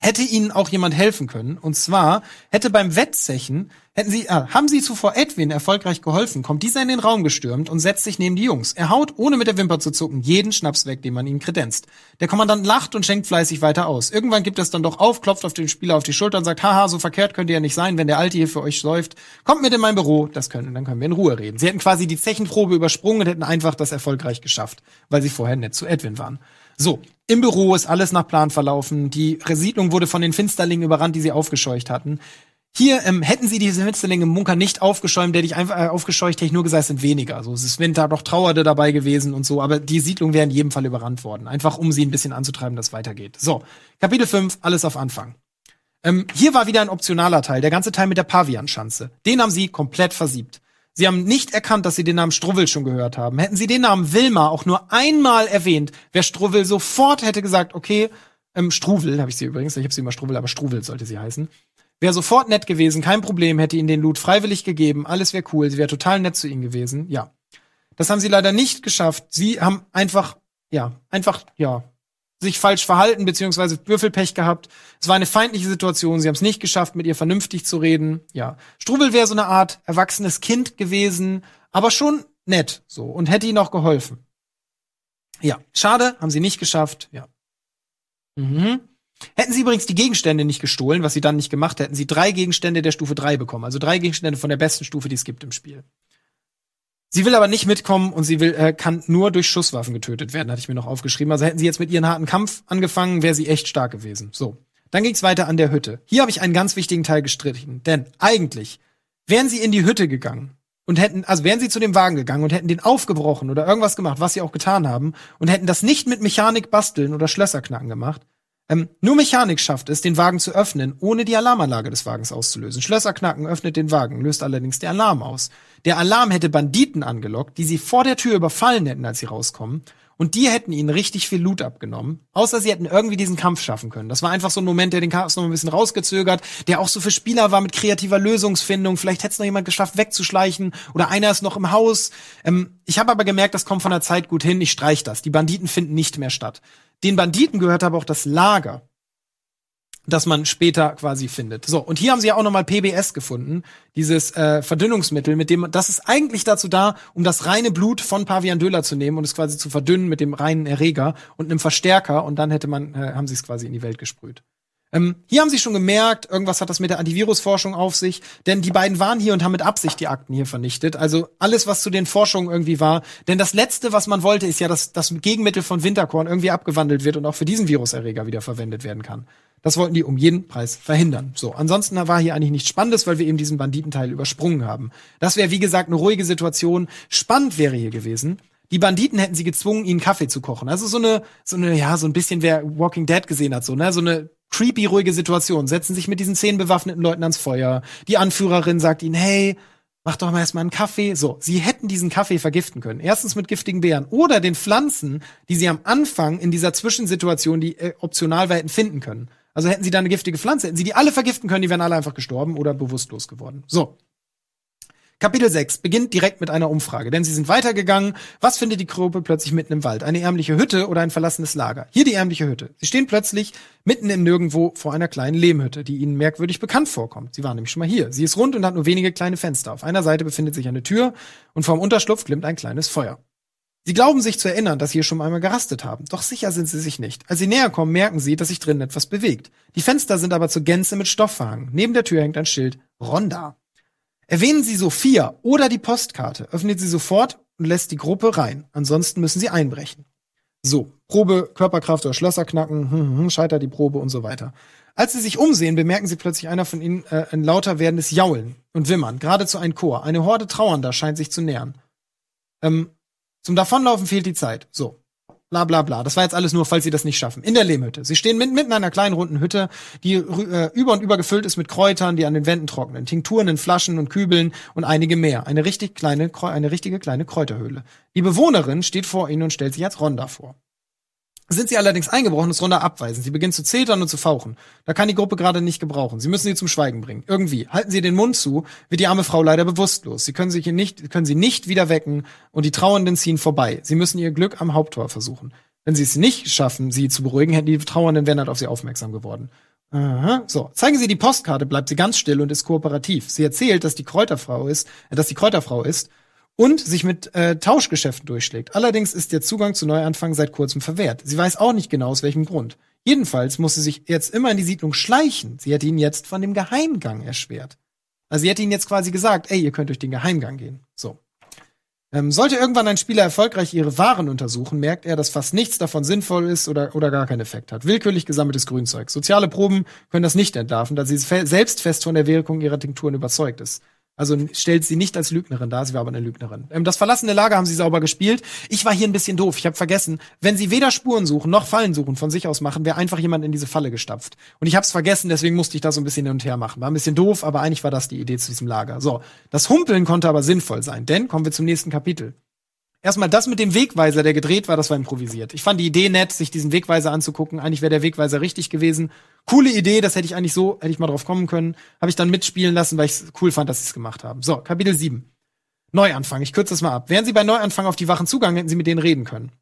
hätte ihnen auch jemand helfen können. Und zwar hätte beim Wettzechen, hätten sie, ah, haben sie zuvor Edwin erfolgreich geholfen, kommt dieser in den Raum gestürmt und setzt sich neben die Jungs. Er haut, ohne mit der Wimper zu zucken, jeden Schnaps weg, den man ihm kredenzt. Der Kommandant lacht und schenkt fleißig weiter aus. Irgendwann gibt es dann doch auf, klopft auf den Spieler auf die Schulter und sagt, haha, so verkehrt könnt ihr ja nicht sein, wenn der Alte hier für euch läuft. Kommt mit in mein Büro, das können, dann können wir in Ruhe reden. Sie hätten quasi die Zechenprobe übersprungen und hätten einfach das erfolgreich geschafft, weil sie vorher nett zu Edwin waren. So, im Büro ist alles nach Plan verlaufen. Die Siedlung wurde von den Finsterlingen überrannt, die sie aufgescheucht hatten. Hier ähm, hätten sie diese Finsterlinge im Munker nicht aufgeschäumt, der ich einfach äh, aufgescheucht, hätte ich nur gesagt, es sind weniger. Also es ist Winter doch Trauerde dabei gewesen und so, aber die Siedlung wäre in jedem Fall überrannt worden. Einfach um sie ein bisschen anzutreiben, dass es weitergeht. So, Kapitel 5, alles auf Anfang. Ähm, hier war wieder ein optionaler Teil, der ganze Teil mit der Pavianschanze. Den haben sie komplett versiebt. Sie haben nicht erkannt, dass Sie den Namen Struwwel schon gehört haben. Hätten Sie den Namen Wilma auch nur einmal erwähnt, wäre Struwwel sofort hätte gesagt, okay, ähm, Struwwel habe ich sie übrigens, ich habe sie immer Struwwel, aber Struwwel sollte sie heißen. Wäre sofort nett gewesen, kein Problem, hätte ihnen den Loot freiwillig gegeben, alles wäre cool, sie wäre total nett zu ihnen gewesen. Ja. Das haben sie leider nicht geschafft. Sie haben einfach, ja, einfach, ja, sich falsch verhalten, beziehungsweise Würfelpech gehabt. Es war eine feindliche Situation, sie haben es nicht geschafft, mit ihr vernünftig zu reden. Ja. Strubel wäre so eine Art erwachsenes Kind gewesen, aber schon nett so und hätte ihnen auch geholfen. Ja, schade, haben sie nicht geschafft. Ja. Mhm. Hätten sie übrigens die Gegenstände nicht gestohlen, was sie dann nicht gemacht hätten, sie drei Gegenstände der Stufe 3 bekommen. Also drei Gegenstände von der besten Stufe, die es gibt im Spiel. Sie will aber nicht mitkommen und sie will, äh, kann nur durch Schusswaffen getötet werden, hatte ich mir noch aufgeschrieben. Also hätten sie jetzt mit ihren harten Kampf angefangen, wäre sie echt stark gewesen. So. Dann ging's weiter an der Hütte. Hier habe ich einen ganz wichtigen Teil gestrichen, denn eigentlich wären sie in die Hütte gegangen und hätten, also wären sie zu dem Wagen gegangen und hätten den aufgebrochen oder irgendwas gemacht, was sie auch getan haben, und hätten das nicht mit Mechanik basteln oder Schlösser knacken gemacht, ähm, nur Mechanik schafft es, den Wagen zu öffnen, ohne die Alarmanlage des Wagens auszulösen. Schlösser knacken öffnet den Wagen, löst allerdings den Alarm aus. Der Alarm hätte Banditen angelockt, die sie vor der Tür überfallen hätten, als sie rauskommen. Und die hätten ihnen richtig viel Loot abgenommen. Außer sie hätten irgendwie diesen Kampf schaffen können. Das war einfach so ein Moment, der den Chaos noch ein bisschen rausgezögert, der auch so für Spieler war mit kreativer Lösungsfindung. Vielleicht hätte es noch jemand geschafft, wegzuschleichen. Oder einer ist noch im Haus. Ähm, ich habe aber gemerkt, das kommt von der Zeit gut hin. Ich streich das. Die Banditen finden nicht mehr statt. Den Banditen gehört aber auch das Lager das man später quasi findet. So, und hier haben sie ja auch nochmal PBS gefunden, dieses äh, Verdünnungsmittel, mit dem, das ist eigentlich dazu da, um das reine Blut von Pavian Döler zu nehmen und es quasi zu verdünnen mit dem reinen Erreger und einem Verstärker und dann hätte man, äh, haben sie es quasi in die Welt gesprüht. Ähm, hier haben sie schon gemerkt, irgendwas hat das mit der Antivirusforschung auf sich, denn die beiden waren hier und haben mit Absicht die Akten hier vernichtet. Also alles, was zu den Forschungen irgendwie war. Denn das Letzte, was man wollte, ist ja, dass das Gegenmittel von Winterkorn irgendwie abgewandelt wird und auch für diesen Viruserreger wieder verwendet werden kann. Das wollten die um jeden Preis verhindern. So, ansonsten war hier eigentlich nichts Spannendes, weil wir eben diesen Banditenteil übersprungen haben. Das wäre, wie gesagt, eine ruhige Situation. Spannend wäre hier gewesen. Die Banditen hätten sie gezwungen, ihnen Kaffee zu kochen. Also so eine, so eine, ja, so ein bisschen, wer Walking Dead gesehen hat, so, ne, so eine creepy ruhige Situation. Setzen sich mit diesen zehn bewaffneten Leuten ans Feuer. Die Anführerin sagt ihnen, hey, mach doch mal erstmal einen Kaffee. So, sie hätten diesen Kaffee vergiften können. Erstens mit giftigen Beeren oder den Pflanzen, die sie am Anfang in dieser Zwischensituation, die äh, optional war, hätten finden können. Also hätten sie da eine giftige Pflanze, hätten sie die alle vergiften können, die wären alle einfach gestorben oder bewusstlos geworden. So. Kapitel 6 beginnt direkt mit einer Umfrage, denn sie sind weitergegangen. Was findet die Gruppe plötzlich mitten im Wald? Eine ärmliche Hütte oder ein verlassenes Lager? Hier die ärmliche Hütte. Sie stehen plötzlich mitten im Nirgendwo vor einer kleinen Lehmhütte, die ihnen merkwürdig bekannt vorkommt. Sie waren nämlich schon mal hier. Sie ist rund und hat nur wenige kleine Fenster. Auf einer Seite befindet sich eine Tür und vorm Unterschlupf glimmt ein kleines Feuer. Sie glauben sich zu erinnern, dass sie hier schon einmal gerastet haben, doch sicher sind sie sich nicht. Als sie näher kommen, merken sie, dass sich drinnen etwas bewegt. Die Fenster sind aber zur Gänze mit Stoff verhangen. Neben der Tür hängt ein Schild Ronda. Erwähnen Sie Sophia oder die Postkarte, öffnet sie sofort und lässt die Gruppe rein. Ansonsten müssen sie einbrechen. So, Probe, Körperkraft oder Schlösser knacken, hm, hm, hm, scheitert die Probe und so weiter. Als sie sich umsehen, bemerken sie plötzlich einer von ihnen äh, ein lauter werdendes Jaulen und Wimmern, geradezu ein Chor. Eine Horde Trauernder scheint sich zu nähern. Ähm, zum Davonlaufen fehlt die Zeit. So. Bla bla bla. Das war jetzt alles nur, falls sie das nicht schaffen. In der Lehmhütte. Sie stehen mitten, mitten in einer kleinen runden Hütte, die äh, über und über gefüllt ist mit Kräutern, die an den Wänden trocknen, Tinkturen in Flaschen und Kübeln und einige mehr. Eine richtig kleine, eine richtige kleine Kräuterhöhle. Die Bewohnerin steht vor ihnen und stellt sich als Ronda vor. Sind sie allerdings eingebrochen, ist Ronda abweisend. Sie beginnt zu zetern und zu fauchen. Da kann die Gruppe gerade nicht gebrauchen. Sie müssen sie zum Schweigen bringen. Irgendwie. Halten sie den Mund zu, wird die arme Frau leider bewusstlos. Sie können sich nicht, können sie nicht wieder wecken und die Trauernden ziehen vorbei. Sie müssen ihr Glück am Haupttor versuchen. Wenn sie es nicht schaffen, sie zu beruhigen, hätten die Trauernden wären halt auf sie aufmerksam geworden. Aha. So, zeigen Sie die Postkarte, bleibt sie ganz still und ist kooperativ. Sie erzählt, dass die Kräuterfrau ist, dass die Kräuterfrau ist und sich mit äh, Tauschgeschäften durchschlägt. Allerdings ist der Zugang zu Neuanfang seit kurzem verwehrt. Sie weiß auch nicht genau aus welchem Grund. Jedenfalls muss sie sich jetzt immer in die Siedlung schleichen. Sie hätte ihn jetzt von dem Geheimgang erschwert. Also sie hätte ihn jetzt quasi gesagt, ey, ihr könnt durch den Geheimgang gehen. So. Ähm, sollte irgendwann ein Spieler erfolgreich ihre Waren untersuchen, merkt er, dass fast nichts davon sinnvoll ist oder, oder gar keinen Effekt hat. Willkürlich gesammeltes Grünzeug. Soziale Proben können das nicht entlarven, da sie selbst fest von der Wirkung ihrer Tinkturen überzeugt ist. Also stellt sie nicht als Lügnerin dar, sie war aber eine Lügnerin. Ähm, das verlassene Lager haben sie sauber gespielt. Ich war hier ein bisschen doof. Ich habe vergessen, wenn sie weder Spuren suchen noch Fallen suchen von sich aus machen, wäre einfach jemand in diese Falle gestapft. Und ich habe es vergessen, deswegen musste ich da so ein bisschen hin und her machen. War ein bisschen doof, aber eigentlich war das die Idee zu diesem Lager. So, das Humpeln konnte aber sinnvoll sein, denn kommen wir zum nächsten Kapitel. Erstmal das mit dem Wegweiser, der gedreht war, das war improvisiert. Ich fand die Idee nett, sich diesen Wegweiser anzugucken. Eigentlich wäre der Wegweiser richtig gewesen. Coole Idee, das hätte ich eigentlich so, hätte ich mal drauf kommen können. Habe ich dann mitspielen lassen, weil ich es cool fand, dass sie es gemacht haben. So, Kapitel 7. Neuanfang. Ich kürze das mal ab. Wären sie bei Neuanfang auf die Wachen zugangen, hätten sie mit denen reden können.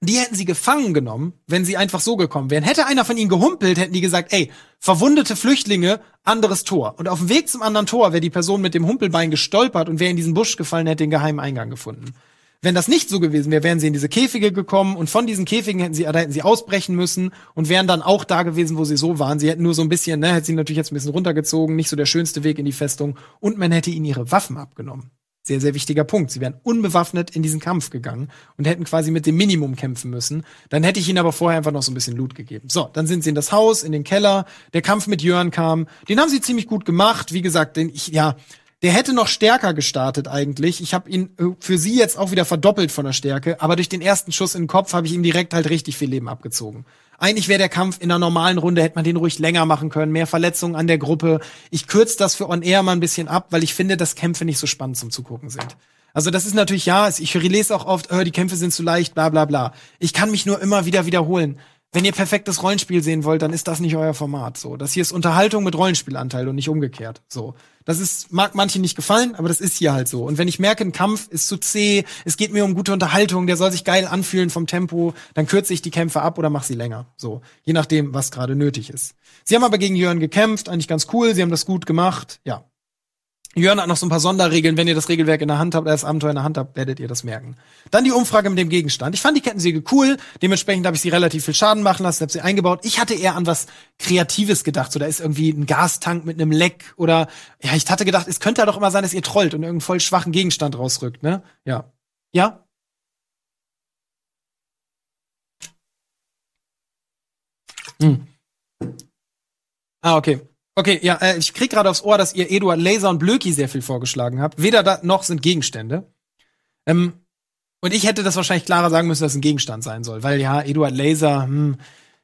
Die hätten sie gefangen genommen, wenn sie einfach so gekommen wären. Hätte einer von ihnen gehumpelt, hätten die gesagt, ey, verwundete Flüchtlinge, anderes Tor. Und auf dem Weg zum anderen Tor wäre die Person mit dem Humpelbein gestolpert und wäre in diesen Busch gefallen, hätte den geheimen Eingang gefunden. Wenn das nicht so gewesen wäre, wären sie in diese Käfige gekommen und von diesen Käfigen hätten sie, da hätten sie ausbrechen müssen und wären dann auch da gewesen, wo sie so waren. Sie hätten nur so ein bisschen, ne, hätten sie natürlich jetzt ein bisschen runtergezogen, nicht so der schönste Weg in die Festung und man hätte ihnen ihre Waffen abgenommen. Sehr, sehr wichtiger Punkt. Sie wären unbewaffnet in diesen Kampf gegangen und hätten quasi mit dem Minimum kämpfen müssen. Dann hätte ich ihnen aber vorher einfach noch so ein bisschen Loot gegeben. So, dann sind sie in das Haus, in den Keller. Der Kampf mit Jörn kam. Den haben sie ziemlich gut gemacht. Wie gesagt, den ich, ja, der hätte noch stärker gestartet eigentlich. Ich habe ihn äh, für sie jetzt auch wieder verdoppelt von der Stärke, aber durch den ersten Schuss in den Kopf habe ich ihm direkt halt richtig viel Leben abgezogen. Eigentlich wäre der Kampf in einer normalen Runde, hätte man den ruhig länger machen können, mehr Verletzungen an der Gruppe. Ich kürze das für On Air mal ein bisschen ab, weil ich finde, dass Kämpfe nicht so spannend zum Zugucken sind. Also das ist natürlich, ja, ich lese auch oft, oh, die Kämpfe sind zu leicht, bla bla bla. Ich kann mich nur immer wieder wiederholen. Wenn ihr perfektes Rollenspiel sehen wollt, dann ist das nicht euer Format. So, das hier ist Unterhaltung mit Rollenspielanteil und nicht umgekehrt. So, das ist mag manchen nicht gefallen, aber das ist hier halt so. Und wenn ich merke, ein Kampf ist zu zäh, es geht mir um gute Unterhaltung, der soll sich geil anfühlen vom Tempo, dann kürze ich die Kämpfe ab oder mache sie länger. So, je nachdem, was gerade nötig ist. Sie haben aber gegen Jörn gekämpft, eigentlich ganz cool. Sie haben das gut gemacht. Ja, Jörn hat noch so ein paar Sonderregeln. Wenn ihr das Regelwerk in der Hand habt, das Abenteuer in der Hand habt, werdet ihr das merken. Dann die Umfrage mit dem Gegenstand. Ich fand die Kettensäge cool. Dementsprechend habe ich sie relativ viel Schaden machen lassen, habe sie eingebaut. Ich hatte eher an was Kreatives gedacht. So, da ist irgendwie ein Gastank mit einem Leck oder ja, ich hatte gedacht, es könnte ja doch immer sein, dass ihr trollt und irgendeinen voll schwachen Gegenstand rausrückt, ne? Ja. Ja? Hm. Ah, okay. Okay, ja, äh, ich krieg gerade aufs Ohr, dass ihr Eduard Laser und Blöki sehr viel vorgeschlagen habt. Weder da noch sind Gegenstände. Ähm, und ich hätte das wahrscheinlich klarer sagen müssen, dass es ein Gegenstand sein soll. Weil ja, Eduard Laser, hm,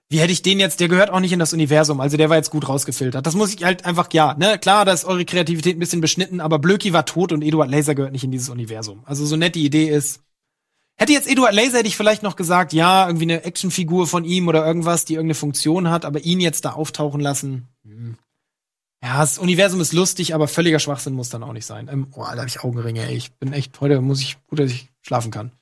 wie hätte ich den jetzt, der gehört auch nicht in das Universum, also der war jetzt gut rausgefiltert. Das muss ich halt einfach, ja, ne, klar, da ist eure Kreativität ein bisschen beschnitten, aber Blöki war tot und Eduard Laser gehört nicht in dieses Universum. Also so nett die Idee ist. Hätte jetzt Eduard Laser, hätte ich vielleicht noch gesagt, ja, irgendwie eine Actionfigur von ihm oder irgendwas, die irgendeine Funktion hat, aber ihn jetzt da auftauchen lassen, hm. Ja, das Universum ist lustig, aber völliger Schwachsinn muss dann auch nicht sein. Ähm, oh, da habe ich Augenringe, ey. Ich bin echt, heute muss ich, gut, dass ich schlafen kann.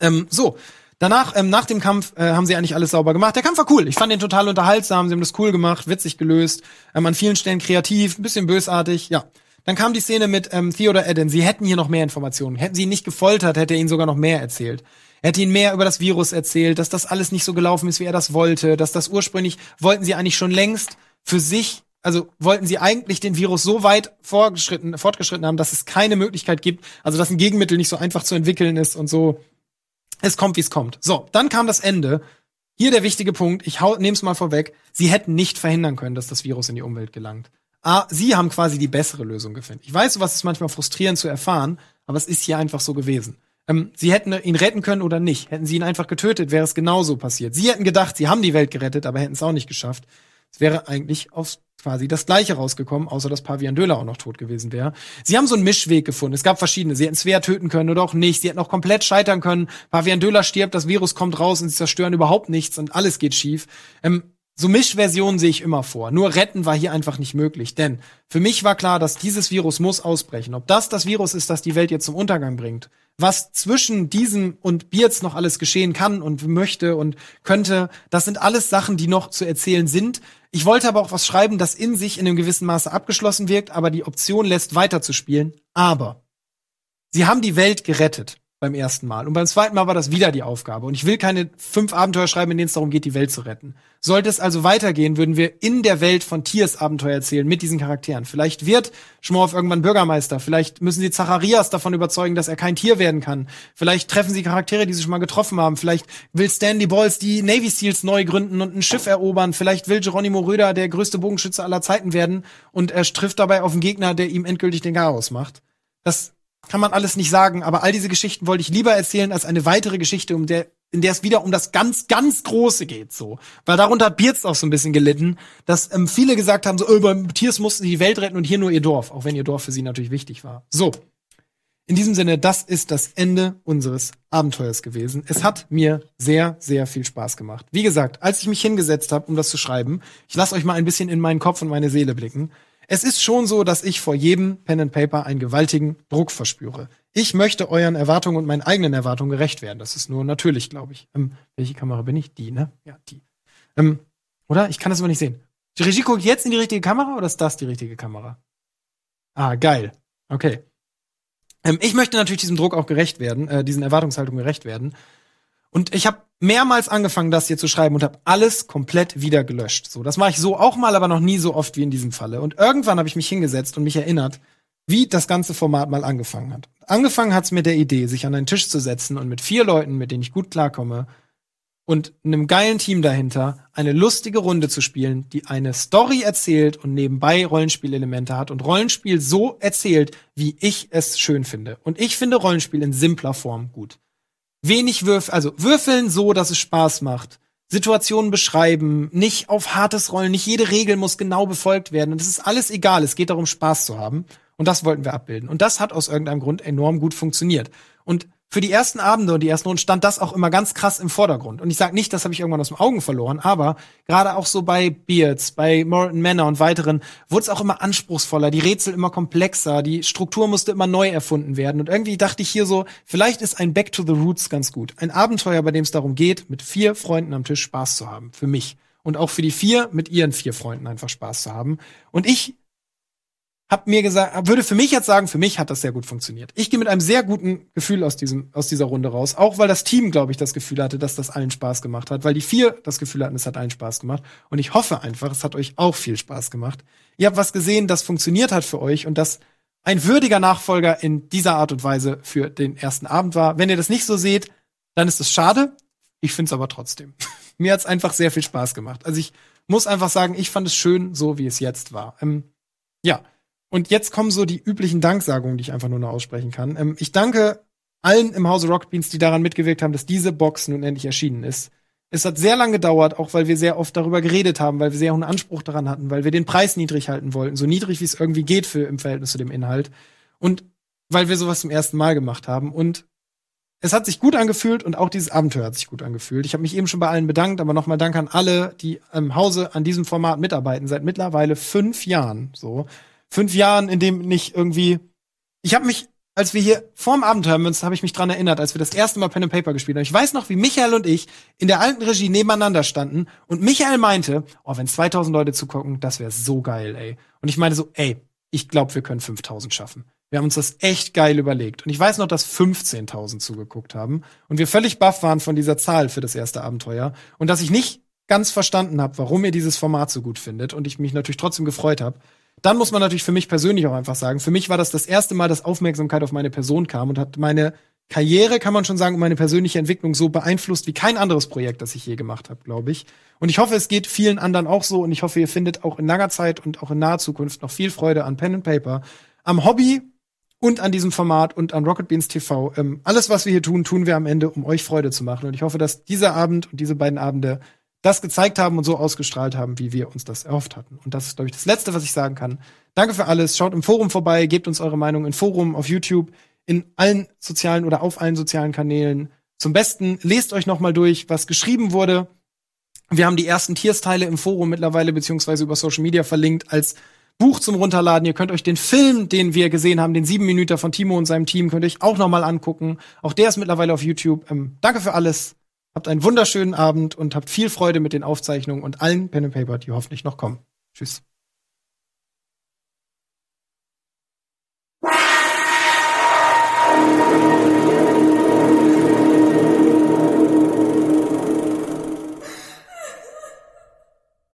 Ähm, so. Danach, ähm, nach dem Kampf, äh, haben sie eigentlich alles sauber gemacht. Der Kampf war cool. Ich fand den total unterhaltsam. Sie haben das cool gemacht, witzig gelöst. Ähm, an vielen Stellen kreativ, ein bisschen bösartig. Ja. Dann kam die Szene mit ähm, Theodor Eden. Sie hätten hier noch mehr Informationen. Hätten sie ihn nicht gefoltert, hätte er ihnen sogar noch mehr erzählt. Er hätte ihnen mehr über das Virus erzählt, dass das alles nicht so gelaufen ist, wie er das wollte, dass das ursprünglich wollten sie eigentlich schon längst für sich also wollten sie eigentlich den Virus so weit fortgeschritten, fortgeschritten haben, dass es keine Möglichkeit gibt, also dass ein Gegenmittel nicht so einfach zu entwickeln ist und so. Es kommt, wie es kommt. So, dann kam das Ende. Hier der wichtige Punkt, ich nehme es mal vorweg, sie hätten nicht verhindern können, dass das Virus in die Umwelt gelangt. Ah, sie haben quasi die bessere Lösung gefunden. Ich weiß, was ist manchmal frustrierend zu erfahren, aber es ist hier einfach so gewesen. Ähm, sie hätten ihn retten können oder nicht. Hätten sie ihn einfach getötet, wäre es genauso passiert. Sie hätten gedacht, sie haben die Welt gerettet, aber hätten es auch nicht geschafft. Es wäre eigentlich aufs quasi das gleiche rausgekommen, außer dass Pavian Döler auch noch tot gewesen wäre. Sie haben so einen Mischweg gefunden. Es gab verschiedene. Sie hätten Svea töten können oder auch nicht. Sie hätten auch komplett scheitern können. Pavian Döler stirbt, das Virus kommt raus und sie zerstören überhaupt nichts und alles geht schief. Ähm, so Mischversionen sehe ich immer vor. Nur retten war hier einfach nicht möglich. Denn für mich war klar, dass dieses Virus muss ausbrechen. Ob das das Virus ist, das die Welt jetzt zum Untergang bringt was zwischen diesem und Bierz noch alles geschehen kann und möchte und könnte, das sind alles Sachen, die noch zu erzählen sind. Ich wollte aber auch was schreiben, das in sich in einem gewissen Maße abgeschlossen wirkt, aber die Option lässt weiterzuspielen. Aber sie haben die Welt gerettet beim ersten Mal. Und beim zweiten Mal war das wieder die Aufgabe. Und ich will keine fünf Abenteuer schreiben, in denen es darum geht, die Welt zu retten. Sollte es also weitergehen, würden wir in der Welt von Tiers Abenteuer erzählen mit diesen Charakteren. Vielleicht wird Schmorf irgendwann Bürgermeister. Vielleicht müssen sie Zacharias davon überzeugen, dass er kein Tier werden kann. Vielleicht treffen sie Charaktere, die sie schon mal getroffen haben. Vielleicht will Stanley Balls die Navy Seals neu gründen und ein Schiff erobern. Vielleicht will Geronimo Röder der größte Bogenschütze aller Zeiten werden und er trifft dabei auf einen Gegner, der ihm endgültig den Garaus macht. Das kann man alles nicht sagen, aber all diese Geschichten wollte ich lieber erzählen als eine weitere Geschichte, um der, in der es wieder um das ganz, ganz Große geht, so. Weil darunter hat Bierz auch so ein bisschen gelitten, dass ähm, viele gesagt haben, so, oh, beim Tiers mussten sie die Welt retten und hier nur ihr Dorf, auch wenn ihr Dorf für sie natürlich wichtig war. So. In diesem Sinne, das ist das Ende unseres Abenteuers gewesen. Es hat mir sehr, sehr viel Spaß gemacht. Wie gesagt, als ich mich hingesetzt habe, um das zu schreiben, ich lasse euch mal ein bisschen in meinen Kopf und meine Seele blicken. Es ist schon so, dass ich vor jedem Pen and Paper einen gewaltigen Druck verspüre. Ich möchte euren Erwartungen und meinen eigenen Erwartungen gerecht werden. Das ist nur natürlich, glaube ich. Ähm, welche Kamera bin ich? Die, ne? Ja, die. Ähm, oder? Ich kann das aber nicht sehen. Die Regie guckt jetzt in die richtige Kamera oder ist das die richtige Kamera? Ah, geil. Okay. Ähm, ich möchte natürlich diesem Druck auch gerecht werden, äh, diesen Erwartungshaltungen gerecht werden. Und ich habe mehrmals angefangen, das hier zu schreiben und habe alles komplett wieder gelöscht. So, das mache ich so auch mal, aber noch nie so oft wie in diesem Falle. Und irgendwann habe ich mich hingesetzt und mich erinnert, wie das ganze Format mal angefangen hat. Angefangen hat's mit der Idee, sich an einen Tisch zu setzen und mit vier Leuten, mit denen ich gut klarkomme, und einem geilen Team dahinter eine lustige Runde zu spielen, die eine Story erzählt und nebenbei Rollenspielelemente hat und Rollenspiel so erzählt, wie ich es schön finde. Und ich finde Rollenspiel in simpler Form gut wenig Würfel, also würfeln so, dass es Spaß macht. Situationen beschreiben, nicht auf hartes Rollen, nicht jede Regel muss genau befolgt werden. Und es ist alles egal. Es geht darum, Spaß zu haben. Und das wollten wir abbilden. Und das hat aus irgendeinem Grund enorm gut funktioniert. Und für die ersten Abende und die ersten Runden stand das auch immer ganz krass im Vordergrund. Und ich sage nicht, das habe ich irgendwann aus den Augen verloren, aber gerade auch so bei Beards, bei Morton Manor und weiteren wurde es auch immer anspruchsvoller, die Rätsel immer komplexer, die Struktur musste immer neu erfunden werden. Und irgendwie dachte ich hier so, vielleicht ist ein Back to the Roots ganz gut. Ein Abenteuer, bei dem es darum geht, mit vier Freunden am Tisch Spaß zu haben. Für mich. Und auch für die vier, mit ihren vier Freunden einfach Spaß zu haben. Und ich hab mir gesagt, würde für mich jetzt sagen, für mich hat das sehr gut funktioniert. Ich gehe mit einem sehr guten Gefühl aus diesem aus dieser Runde raus, auch weil das Team, glaube ich, das Gefühl hatte, dass das allen Spaß gemacht hat, weil die vier das Gefühl hatten, es hat allen Spaß gemacht und ich hoffe einfach, es hat euch auch viel Spaß gemacht. Ihr habt was gesehen, das funktioniert hat für euch und das ein würdiger Nachfolger in dieser Art und Weise für den ersten Abend war. Wenn ihr das nicht so seht, dann ist es schade. Ich finde es aber trotzdem. <laughs> Mir hat's einfach sehr viel Spaß gemacht. Also ich muss einfach sagen, ich fand es schön, so wie es jetzt war. Ähm, ja, und jetzt kommen so die üblichen Danksagungen, die ich einfach nur noch aussprechen kann. Ähm, ich danke allen im Hause Rocket Beans, die daran mitgewirkt haben, dass diese Box nun endlich erschienen ist. Es hat sehr lange gedauert, auch weil wir sehr oft darüber geredet haben, weil wir sehr hohen Anspruch daran hatten, weil wir den Preis niedrig halten wollten, so niedrig wie es irgendwie geht für im Verhältnis zu dem Inhalt. Und weil wir sowas zum ersten Mal gemacht haben. Und es hat sich gut angefühlt und auch dieses Abenteuer hat sich gut angefühlt. Ich habe mich eben schon bei allen bedankt, aber nochmal Dank an alle, die im Hause an diesem Format mitarbeiten, seit mittlerweile fünf Jahren so fünf Jahren, in dem nicht irgendwie. Ich habe mich, als wir hier vorm Abenteuer Münster, habe ich mich dran erinnert, als wir das erste Mal Pen and Paper gespielt haben. Ich weiß noch, wie Michael und ich in der alten Regie nebeneinander standen und Michael meinte, oh, wenn 2000 Leute zugucken, das wäre so geil, ey. Und ich meine so, ey, ich glaube, wir können 5000 schaffen. Wir haben uns das echt geil überlegt. Und ich weiß noch, dass 15.000 zugeguckt haben und wir völlig baff waren von dieser Zahl für das erste Abenteuer und dass ich nicht ganz verstanden habe, warum ihr dieses Format so gut findet und ich mich natürlich trotzdem gefreut habe. Dann muss man natürlich für mich persönlich auch einfach sagen, für mich war das das erste Mal, dass Aufmerksamkeit auf meine Person kam und hat meine Karriere, kann man schon sagen, und meine persönliche Entwicklung so beeinflusst wie kein anderes Projekt, das ich je gemacht habe, glaube ich. Und ich hoffe, es geht vielen anderen auch so und ich hoffe, ihr findet auch in langer Zeit und auch in naher Zukunft noch viel Freude an Pen and Paper, am Hobby und an diesem Format und an Rocket Beans TV. Ähm, alles, was wir hier tun, tun wir am Ende, um euch Freude zu machen. Und ich hoffe, dass dieser Abend und diese beiden Abende das gezeigt haben und so ausgestrahlt haben, wie wir uns das erhofft hatten. Und das ist, glaube ich, das Letzte, was ich sagen kann. Danke für alles. Schaut im Forum vorbei, gebt uns eure Meinung im Forum, auf YouTube, in allen sozialen oder auf allen sozialen Kanälen. Zum Besten lest euch noch mal durch, was geschrieben wurde. Wir haben die ersten Tiersteile im Forum mittlerweile beziehungsweise über Social Media verlinkt als Buch zum Runterladen. Ihr könnt euch den Film, den wir gesehen haben, den sieben Minuten von Timo und seinem Team, könnt ihr euch auch noch mal angucken. Auch der ist mittlerweile auf YouTube. Ähm, danke für alles. Habt einen wunderschönen Abend und habt viel Freude mit den Aufzeichnungen und allen Pen and Paper, die hoffentlich noch kommen. Tschüss.